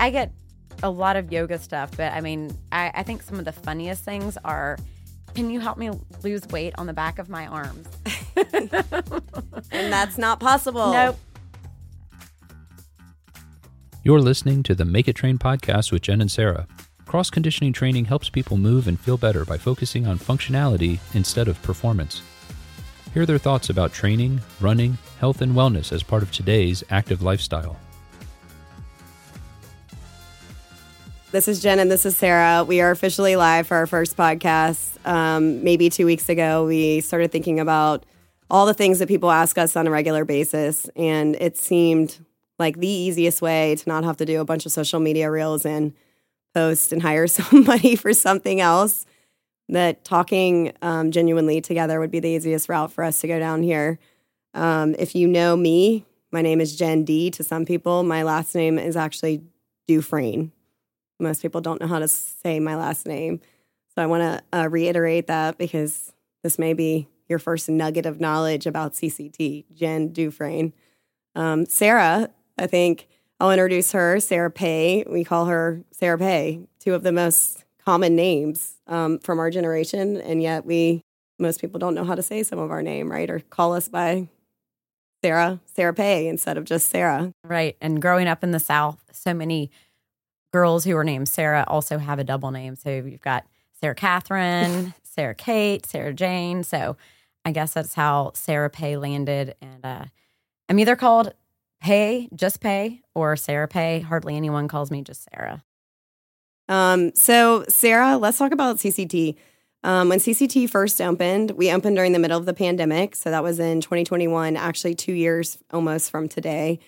I get a lot of yoga stuff, but I mean, I, I think some of the funniest things are can you help me lose weight on the back of my arms? and that's not possible. Nope. You're listening to the Make It Train podcast with Jen and Sarah. Cross conditioning training helps people move and feel better by focusing on functionality instead of performance. Hear their thoughts about training, running, health, and wellness as part of today's active lifestyle. This is Jen and this is Sarah. We are officially live for our first podcast. Um, maybe two weeks ago, we started thinking about all the things that people ask us on a regular basis. And it seemed like the easiest way to not have to do a bunch of social media reels and post and hire somebody for something else. That talking um, genuinely together would be the easiest route for us to go down here. Um, if you know me, my name is Jen D to some people. My last name is actually Dufresne. Most people don't know how to say my last name. So I want to uh, reiterate that because this may be your first nugget of knowledge about CCT, Jen Dufresne. Um, Sarah, I think I'll introduce her, Sarah Pay. We call her Sarah Pay, two of the most common names um, from our generation. And yet we, most people don't know how to say some of our name, right? Or call us by Sarah, Sarah Pay instead of just Sarah. Right. And growing up in the South, so many girls who are named Sarah also have a double name. So you've got Sarah Catherine, Sarah Kate, Sarah Jane. So I guess that's how Sarah Pay landed. And uh, I'm either called Pay, just Pay, or Sarah Pay. Hardly anyone calls me just Sarah. Um, so, Sarah, let's talk about CCT. Um, when CCT first opened, we opened during the middle of the pandemic. So that was in 2021, actually two years almost from today.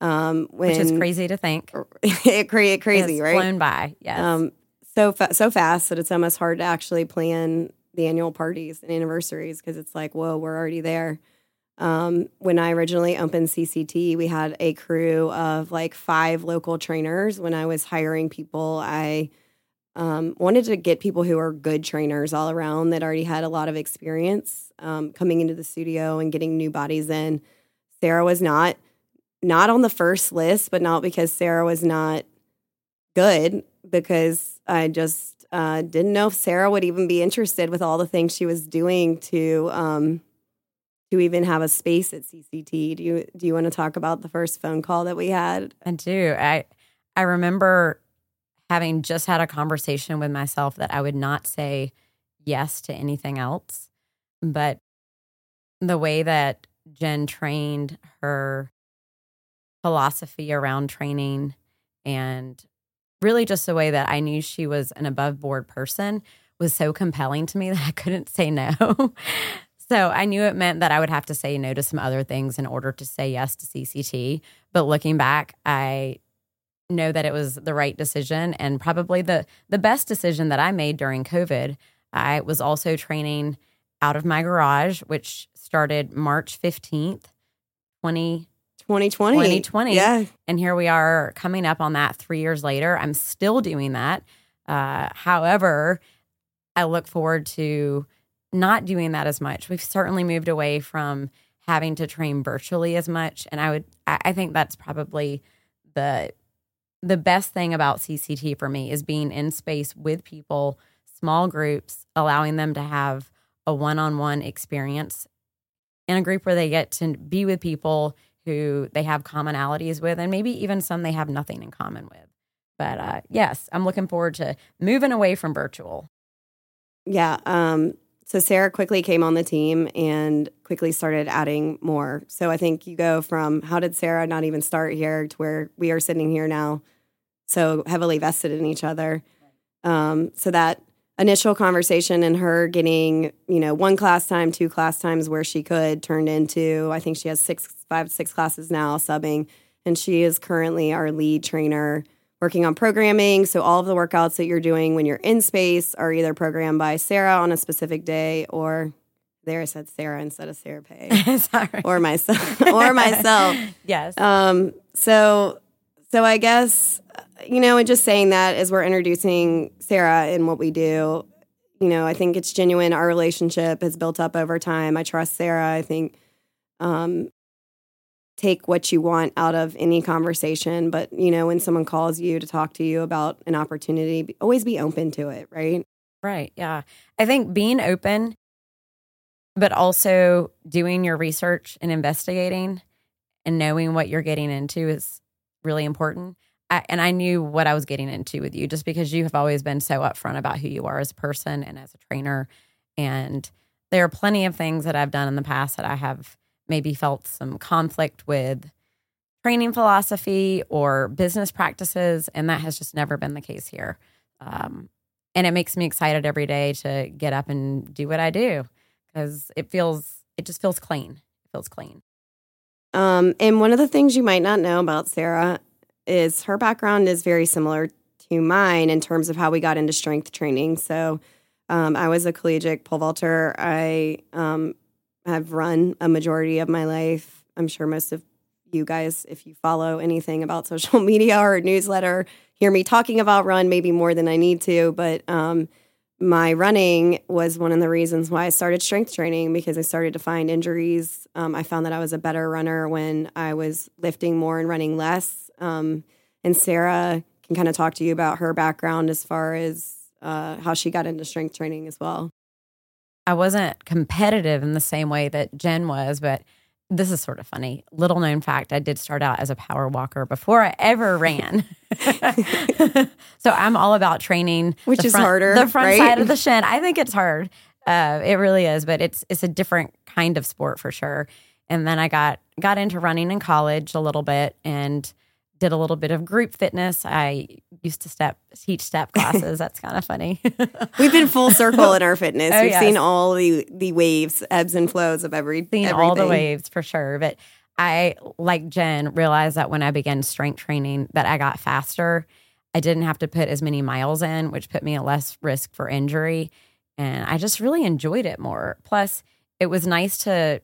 Um, when, Which is crazy to think. it crazy, crazy, it's right? Flown by, yes. Um, so fa- so fast that it's almost hard to actually plan the annual parties and anniversaries because it's like, whoa, we're already there. Um, when I originally opened CCT, we had a crew of like five local trainers. When I was hiring people, I um, wanted to get people who are good trainers all around that already had a lot of experience um, coming into the studio and getting new bodies in. Sarah was not not on the first list, but not because Sarah was not good, because I just uh, didn't know if Sarah would even be interested with all the things she was doing to um, to even have a space at CCT. Do you do you want to talk about the first phone call that we had? I do. I I remember having just had a conversation with myself that I would not say yes to anything else, but the way that Jen trained her philosophy around training and really just the way that I knew she was an above board person was so compelling to me that I couldn't say no. so I knew it meant that I would have to say no to some other things in order to say yes to CCT. But looking back, I know that it was the right decision and probably the the best decision that I made during COVID. I was also training out of my garage, which started March 15th, 20 2020. 2020. Yeah. And here we are coming up on that three years later. I'm still doing that. Uh, however, I look forward to not doing that as much. We've certainly moved away from having to train virtually as much. And I would, I think that's probably the, the best thing about CCT for me is being in space with people, small groups, allowing them to have a one on one experience in a group where they get to be with people who they have commonalities with, and maybe even some they have nothing in common with. But uh, yes, I'm looking forward to moving away from virtual. Yeah. Um, so Sarah quickly came on the team and quickly started adding more. So I think you go from how did Sarah not even start here to where we are sitting here now, so heavily vested in each other. Um, so that initial conversation and her getting, you know, one class time, two class times where she could turned into, I think she has six, five, six classes now subbing. And she is currently our lead trainer working on programming. So all of the workouts that you're doing when you're in space are either programmed by Sarah on a specific day or there I said Sarah instead of Sarah Pay. Sorry. Or myself. or myself. yes. Um, so so I guess you know, and just saying that as we're introducing Sarah and what we do, you know, I think it's genuine. Our relationship has built up over time. I trust Sarah. I think um, take what you want out of any conversation, but you know, when someone calls you to talk to you about an opportunity, always be open to it, right? Right. Yeah. I think being open, but also doing your research and investigating and knowing what you're getting into is really important. I, and I knew what I was getting into with you just because you have always been so upfront about who you are as a person and as a trainer. And there are plenty of things that I've done in the past that I have maybe felt some conflict with training philosophy or business practices. And that has just never been the case here. Um, and it makes me excited every day to get up and do what I do because it feels, it just feels clean. It feels clean. Um, and one of the things you might not know about Sarah is her background is very similar to mine in terms of how we got into strength training. So um, I was a collegiate pole vaulter. I um, have run a majority of my life. I'm sure most of you guys, if you follow anything about social media or newsletter, hear me talking about run maybe more than I need to. But um, my running was one of the reasons why I started strength training because I started to find injuries. Um, I found that I was a better runner when I was lifting more and running less. Um, and Sarah can kind of talk to you about her background as far as uh, how she got into strength training as well. I wasn't competitive in the same way that Jen was, but this is sort of funny. Little known fact I did start out as a power walker before I ever ran. so I'm all about training, which is front, harder. The front right? side of the shin. I think it's hard. Uh, it really is, but it's it's a different kind of sport for sure. And then I got got into running in college a little bit and did a little bit of group fitness. I used to step teach step classes. That's kind of funny. We've been full circle in our fitness. Oh, We've yes. seen all the the waves, ebbs and flows of every seen everything. all the waves for sure. But I, like Jen, realized that when I began strength training, that I got faster. I didn't have to put as many miles in, which put me at less risk for injury, and I just really enjoyed it more. Plus, it was nice to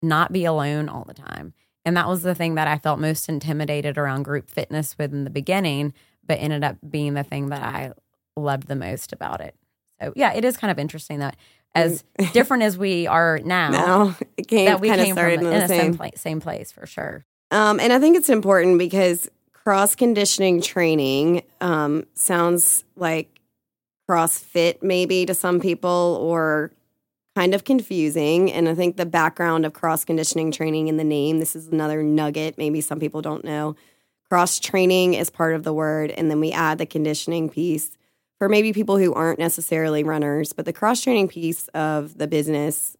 not be alone all the time. And that was the thing that I felt most intimidated around group fitness with in the beginning, but ended up being the thing that I loved the most about it. So, yeah, it is kind of interesting that as different as we are now, Now came that we kind of came from in the same same. place, same place for sure. Um, and I think it's important because cross conditioning training um, sounds like CrossFit maybe to some people or kind of confusing. And I think the background of cross conditioning training in the name, this is another nugget, maybe some people don't know. Cross training is part of the word, and then we add the conditioning piece for maybe people who aren't necessarily runners. But the cross training piece of the business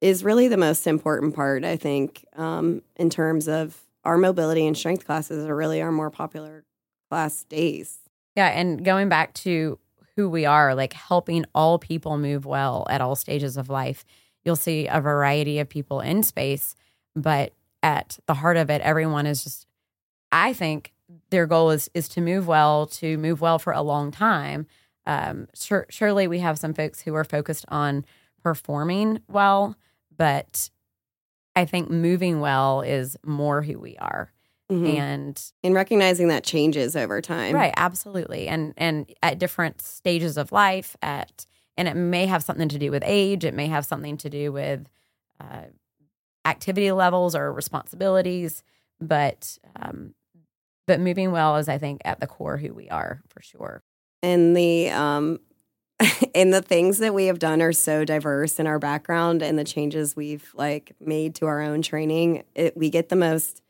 is really the most important part, I think, um, in terms of our mobility and strength classes are really our more popular class days. Yeah, and going back to who we are, like helping all people move well at all stages of life. You'll see a variety of people in space, but at the heart of it, everyone is just I think their goal is is to move well, to move well for a long time. Um, sur- surely we have some folks who are focused on performing well, but I think moving well is more who we are. Mhm. And And recognizing that changes over time. right, absolutely, and and at different stages of life, at and it may have something to do with age. It may have something to do with uh, activity levels or responsibilities, but um, but moving well is, I think, at the core who we are for sure. And the um and the things that we have done are so diverse in our background and the changes we've like made to our own training. It, we get the most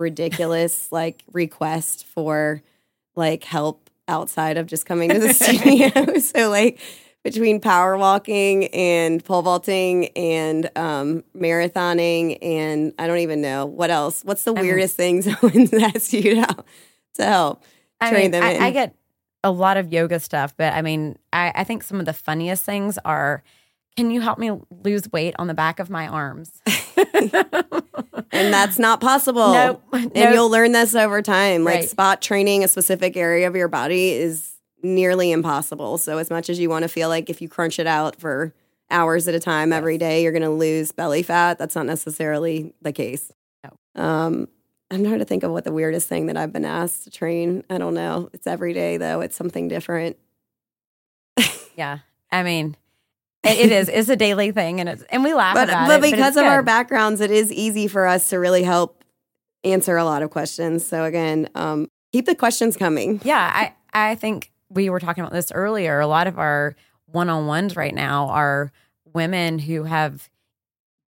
ridiculous like request for like help outside of just coming to the studio. so like between power walking and pole vaulting and um, marathoning and I don't even know what else. What's the I mean- weirdest thing someone's asked you to, to help? I Train mean, them I, in. I get a lot of yoga stuff, but I mean, I, I think some of the funniest things are. Can you help me lose weight on the back of my arms? And that's not possible. Nope. And Nope. you'll learn this over time. Like Right. spot training a specific area of your body is nearly impossible. So as much as you want to feel like if you crunch it out for hours at a time every day, you're going to lose belly fat, that's not necessarily the case. No. Um, I'm trying to think of what the weirdest thing that I've been asked to train. I don't know. It's every day though. It's something different. Yeah, I mean, it, is. It's a daily thing, and it's and we laugh but about but it. because it's of our backgrounds, it is easy for us to really help answer a lot of questions. So again, um, keep the questions coming. Yeah, I I think we were talking about this earlier. A lot of our one-on-ones right now are women who have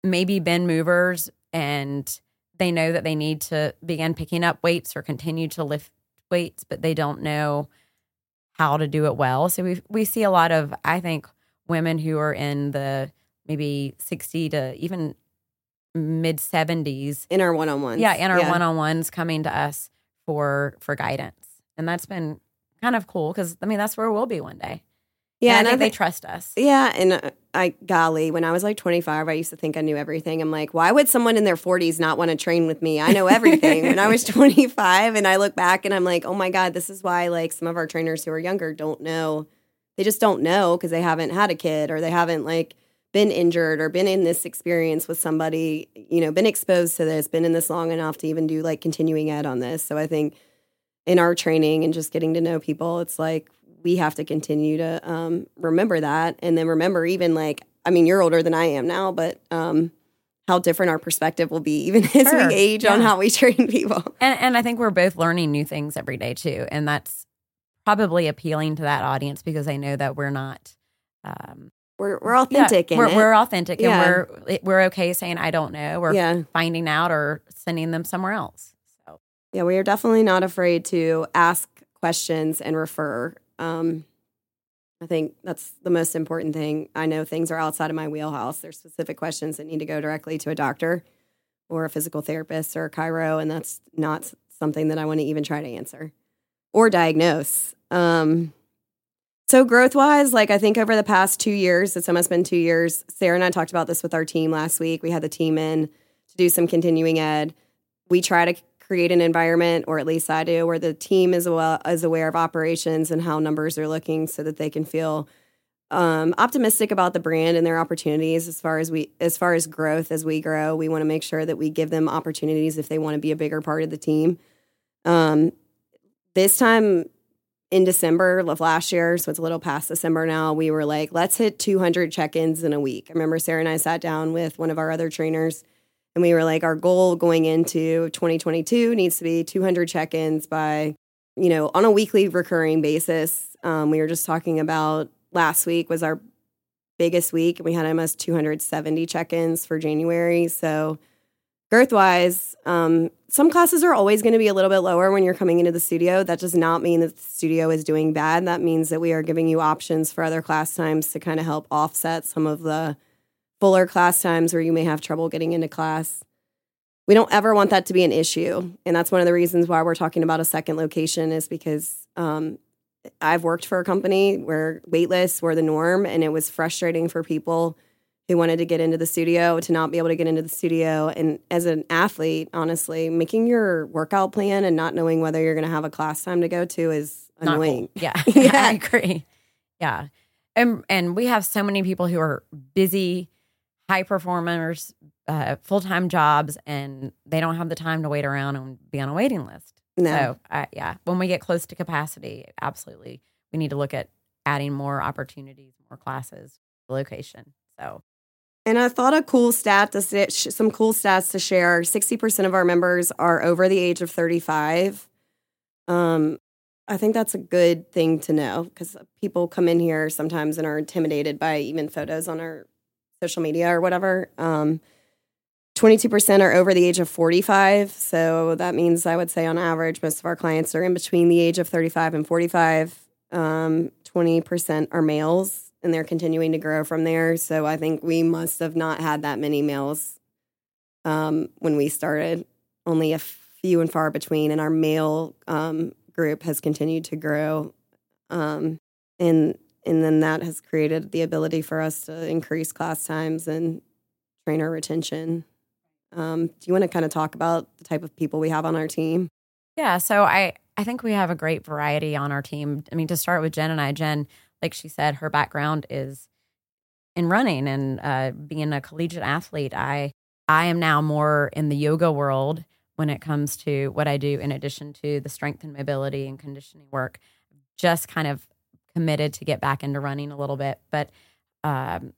maybe been movers and they know that they need to begin picking up weights or continue to lift weights, but they don't know how to do it well. So we we see a lot of I think women who are in the maybe 60 to even mid 70s in our one-on-ones. Yeah, in our one-on-ones coming to us for for guidance. And that's been kind of cool cuz I mean that's where we'll be one day. Yeah, and, and I think I they trust us. Yeah, and uh, I golly, when I was like 25, I used to think I knew everything. I'm like, why would someone in their 40s not want to train with me? I know everything. when I was 25 and I look back and I'm like, "Oh my god, this is why like some of our trainers who are younger don't know. They just don't know because they haven't had a kid or they haven't like been injured or been in this experience with somebody, you know, been exposed to this, been in this long enough to even do like continuing ed on this. So I think in our training and just getting to know people, it's like we have to continue to um, remember that and then remember even like i mean you're older than i am now but um, how different our perspective will be even as Sure. we age on how we train people And and I think we're both learning new things every day too, and that's probably appealing to that audience because they know that we're not. Um, we're, we're authentic yeah, in we're, it we're authentic, Yeah. and we're we're okay saying I don't know, or yeah finding out, or sending them somewhere else. So yeah we are definitely not afraid to ask questions and refer um, i think that's the most important thing i know things are outside of my wheelhouse there's specific questions that need to go directly to a doctor or a physical therapist or a chiro and that's not something that i want to even try to answer or diagnose. Um, so growth wise like i think over the past two years it's almost been two years sarah and i talked about this with our team last week. We had the team in to do some continuing ed. We try to create an environment or at least i do where the team is, well, is aware of operations and how numbers are looking so that they can feel um, optimistic about the brand and their opportunities as far as we as far as growth as we grow. We want to make sure that we give them opportunities if they want to be a bigger part of the team. Um, this time in December of last year, so it's a little past December now, we were like, let's hit 200 check ins in a week. I remember Sarah and I sat down with one of our other trainers and we were like, our goal going into 2022 needs to be 200 check ins by, you know, on a weekly recurring basis. Um, we were just talking about last week was our biggest week and we had almost 270 check ins for January. So, girth wise, um, some classes are always going to be a little bit lower when you're coming into the studio. That does not mean that the studio is doing bad. That means that we are giving you options for other class times to kind of help offset some of the fuller class times where you may have trouble getting into class. We don't ever want that to be an issue. And that's one of the reasons why we're talking about a second location is because um, I've worked for a company where waitlists were the norm and it was frustrating for people who wanted to get into the studio to not be able to get into the studio. And as an athlete, honestly, making your workout plan and not knowing whether you're going to have a class time to go to is not cool. annoying. Yeah, Yeah. I agree. Yeah, and and we have so many people who are busy, high performers, uh, full time jobs, and they don't have the time to wait around and be on a waiting list. No. So, I yeah, when we get close to capacity, absolutely, we need to look at adding more opportunities, more classes, location. So, And I thought a cool stat to sh- some cool stats to share. 60% of our members are over the age of 35. Um, I think that's a good thing to know because people come in here sometimes and are intimidated by even photos on our social media or whatever. Um, 22% are over the age of 45. So that means I would say on average, most of our clients are in between the age of 35 and 45. Um, 20% are males and they're continuing to grow from there. So I think we must have not had that many males um, when we started, only a few and far between. And our male um, group has continued to grow. Um, and and then that has created the ability for us to increase class times and trainer retention. Um, do you want to kind of talk about the type of people we have on our team? Yeah, so I I think we have a great variety on our team. I mean, to start with Jen and I, Jen, like she said, her background is in running and uh, being a collegiate athlete. I I am now more in the yoga world when it comes to what I do, in addition to the strength and mobility and conditioning work. Just kind of committed to get back into running a little bit, but um,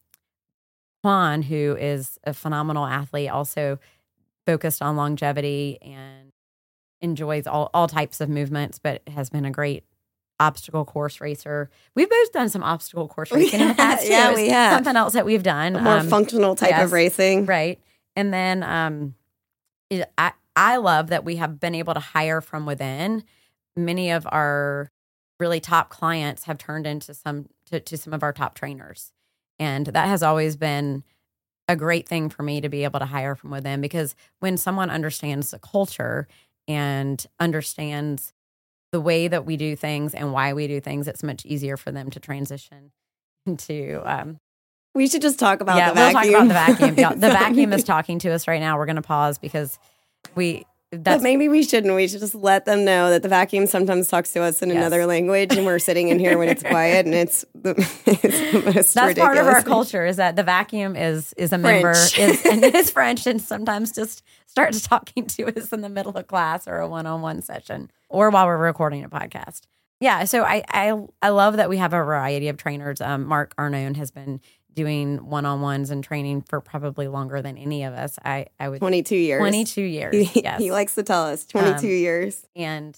Juan, who is a phenomenal athlete, also focused on longevity and enjoys all, all types of movements, but has been a great obstacle course racer. We've both done some obstacle course racing in the past. Yeah, we have. Something else that we've done. A more Um, functional type yes. of racing. Right. And then um, it, I, I love that we have been able to hire from within. Many of our really top clients have turned into some to, to some of our top trainers. And that has always been a great thing for me to be able to hire from within because when someone understands the culture and understands the way that we do things and why we do things, it's much easier for them to transition into um, We should just talk about yeah, the we'll vacuum. talk about the vacuum. The vacuum is talking to us right now. We're going to pause because we But maybe we shouldn't. We should just let them know that the vacuum sometimes talks to us in Yes. another language, and we're sitting in here when it's quiet, and it's the, it's the most that's part of our culture is that the vacuum is is a member is and is French and sometimes just starts talking to us in the middle of class or a one on one session or while we're recording a podcast. Yeah, so I I I love that we have a variety of trainers. Um, Mark Arnone has been doing one on ones and training for probably longer than any of us. I I would 22 years. 22 years. He, yes. he likes to tell us 22 Um, years. and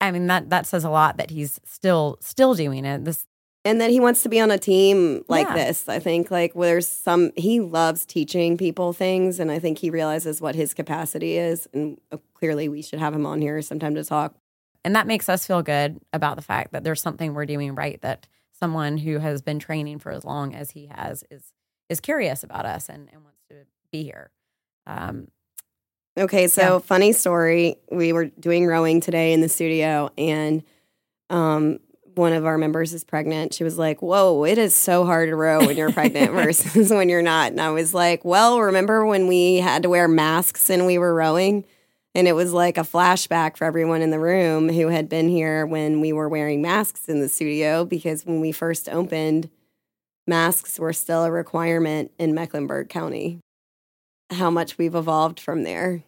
I mean that that says a lot that he's still still doing it. This And that he wants to be on a team like Yeah. this. I think like where there's some he loves teaching people things, and I think he realizes what his capacity is, and uh, clearly we should have him on here sometime to talk. and that makes us feel good about the fact that there's something we're doing right that someone who has been training for as long as he has is is curious about us and, and wants to be here. Um, Okay, so Yeah. funny story. We were doing rowing today in the studio, and um, one of our members is pregnant. She was like, Whoa, it is so hard to row when you're pregnant versus when you're not. And I was like, Well, remember when we had to wear masks and we were rowing? And it was like a flashback for everyone in the room who had been here when we were wearing masks in the studio because when we first opened, masks were still a requirement in Mecklenburg County. How much we've evolved from there.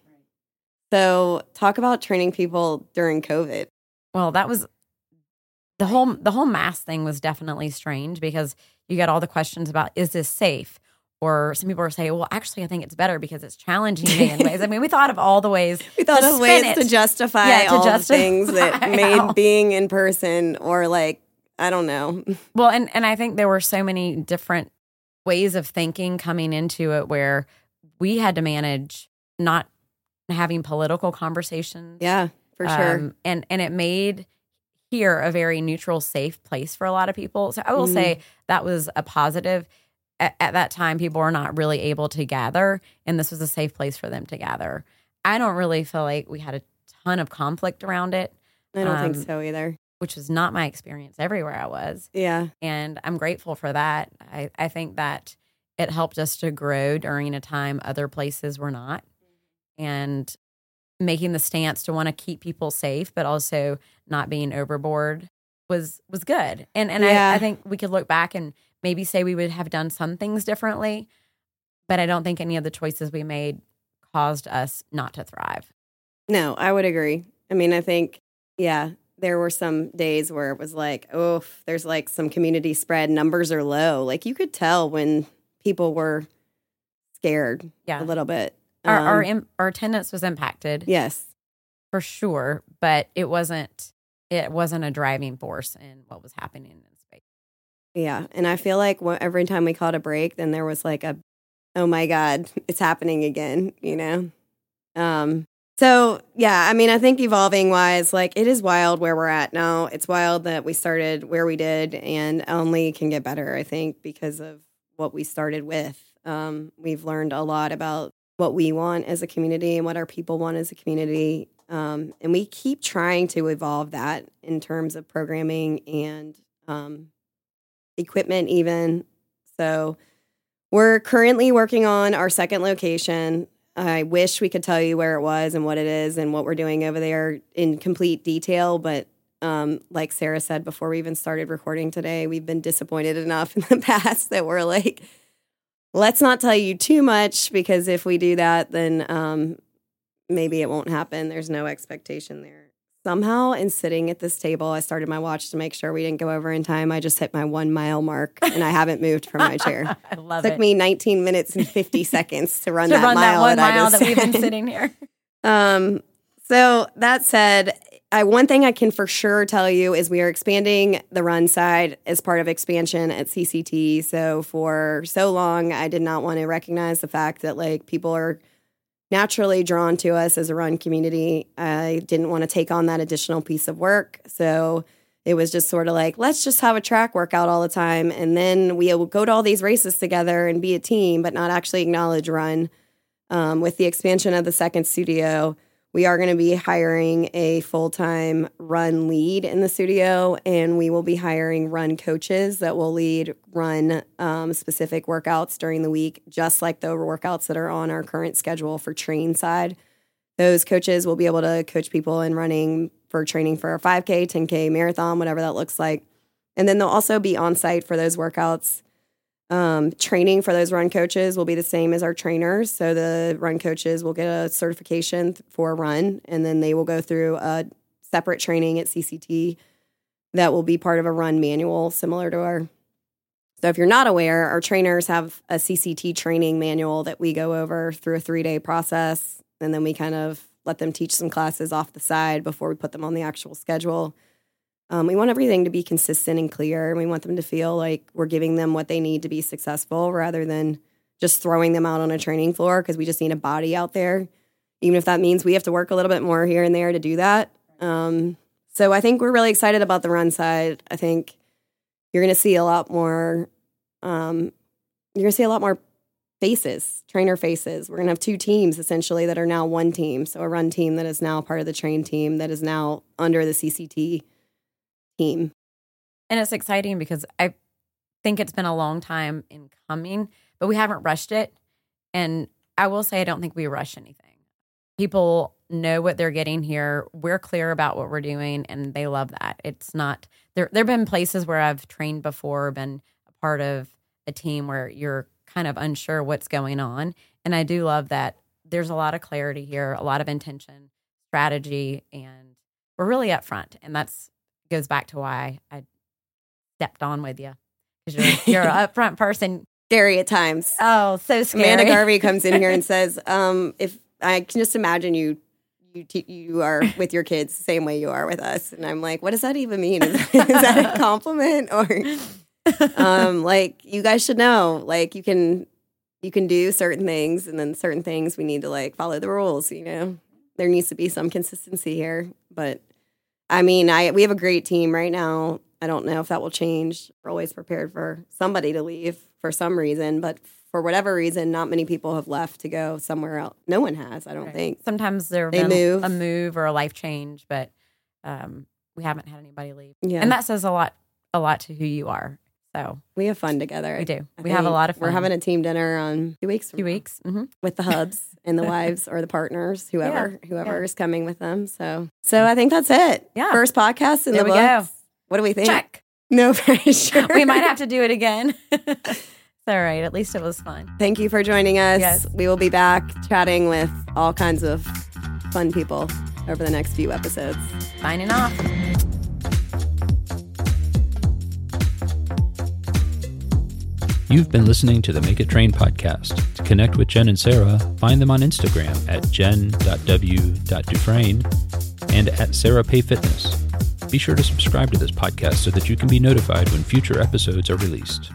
So, talk about training people during COVID. well, that was the whole the whole mask thing was definitely strange because you get all the questions about is this safe? Or some people were saying, well, actually, I think it's better because it's challenging me in ways. I mean, we thought of all the ways. We thought of ways it. to justify Yeah, to all justify the things that made how- being in person or like, I don't know. Well, and and I think there were so many different ways of thinking coming into it where we had to manage not having political conversations. Yeah, for sure. Um, and and it made here a very neutral, safe place for a lot of people. So I will Mhm. say that was a positive. At, at that time, people were not really able to gather, and this was a safe place for them to gather. I don't really feel like we had a ton of conflict around it, I don't um, think so either. which was not my experience everywhere I was Yeah. and I'm grateful for that. I, I think that it helped us to grow during a time other places were not, and making the stance to want to keep people safe, but also not being overboard was was good. And and Yeah. I, I think we could look back and maybe say we would have done some things differently, but I don't think any of the choices we made caused us not to thrive. No, I would agree. I mean, I think, yeah, there were some days where it was like, oh, there's like some community spread, numbers are low. Like you could tell when people were scared Yeah, a little bit. Our our, Um, im- our attendance was impacted. yes. for sure, but it wasn't it wasn't a driving force in what was happening in space. Yeah. And I feel like every time we caught a break, then there was like a, oh my God, it's happening again, you know? Um, so yeah, I mean, I think evolving wise, like it is wild where we're at now. It's wild that we started where we did and only can get better, I think, because of what we started with. Um, we've learned a lot about what we want as a community and what our people want as a community. Um, and we keep trying to evolve that in terms of programming and um, equipment, even. So we're currently working on our second location. I wish we could tell you where it was and what it is and what we're doing over there in complete detail, but um, like Sarah said before we even started recording today, we've been disappointed enough in the past that we're like, let's not tell you too much because if we do that, then um, maybe it won't happen. There's no expectation there. somehow in sitting at this table, I started my watch to make sure we didn't go over in time. I just hit my one mile mark and I haven't moved from my chair. I love it. Took it. me 19 minutes and 50 seconds to run to that run mile that one that, mile that we've been sitting here. Um, so that said, I, one thing I can for sure tell you is we are expanding the run side as part of expansion at CCT. So for so long, I did not want to recognize the fact that like people are naturally drawn to us as a run community. I didn't want to take on that additional piece of work. So it was just sort of like, let's just have a track workout all the time. And then we will go to all these races together and be a team, but not actually acknowledge run. Um, with the expansion of the second studio, we are going to be hiring a full time run lead in the studio, and we will be hiring run coaches that will lead run um, specific workouts during the week, just like the workouts that are on our current schedule for train side. Those coaches will be able to coach people in running for training for a 5K, 10K, marathon, whatever that looks like. And then they'll also be on site for those workouts um, training for those run coaches will be the same as our trainers. So the run coaches will get a certification for a run, and then they will go through a separate training at CCT that will be part of a run manual, similar to our. So if you're not aware, our trainers have a CCT training manual that we go over through a three day process, and then we kind of let them teach some classes off the side before we put them on the actual schedule. Um, we want everything to be consistent and clear. and We want them to feel like we're giving them what they need to be successful rather than just throwing them out on a training floor because we just need a body out there. Even if that means we have to work a little bit more here and there to do that. Um, so I think we're really excited about the run side. I think you're going to see a lot more. Um, you're going to see a lot more faces, trainer faces. We're going to have two teams essentially that are now one team. So a run team that is now part of the train team that is now under the CCT team. And it's exciting because I think it's been a long time in coming, but we haven't rushed it. And I will say, I don't think we rush anything. People know what they're getting here. We're clear about what we're doing, and they love that. It's not there. There have been places where I've trained before, been a part of a team where you're kind of unsure what's going on, and I do love that. There's a lot of clarity here, a lot of intention, strategy, and we're really upfront, and that's goes back to why I stepped on with you because you're you're an upfront person. Scary at times. Oh, so scary. Amanda Garvey comes in here and says, um, "If I can just imagine you, you te- you are with your kids the same way you are with us," and I'm like, "What does that even mean? Is, is that a compliment or um, like you guys should know? Like you can you can do certain things, and then certain things we need to like follow the rules. You know, there needs to be some consistency here, but." I mean, I we have a great team right now. I don't know if that will change. We're always prepared for somebody to leave for some reason, but for whatever reason, not many people have left to go somewhere else. No one has, I don't Right. think. Sometimes there They move. a move or a life change, but um, we haven't had anybody leave, Yeah, and that says a lot a lot to who you are. So we have fun together. we do. I we have a lot of fun. We're having a team dinner on two weeks. now weeks. hmm with the hubs and the wives or the partners, whoever whoever yeah. is coming with them. So, so I think that's it. Yeah. first podcast in There the we go. What do we think? Check. No pressure. we might have to do it again. it's all right. At least it was fun. Thank you for joining us. Yes. We will be back chatting with all kinds of fun people over the next few episodes. Signing off. You've been listening to the Make It Train podcast. To connect with Jen and Sarah, find them on Instagram at jen.w.dufresne and at Sarah Pay Fitness. Be sure to subscribe to this podcast so that you can be notified when future episodes are released.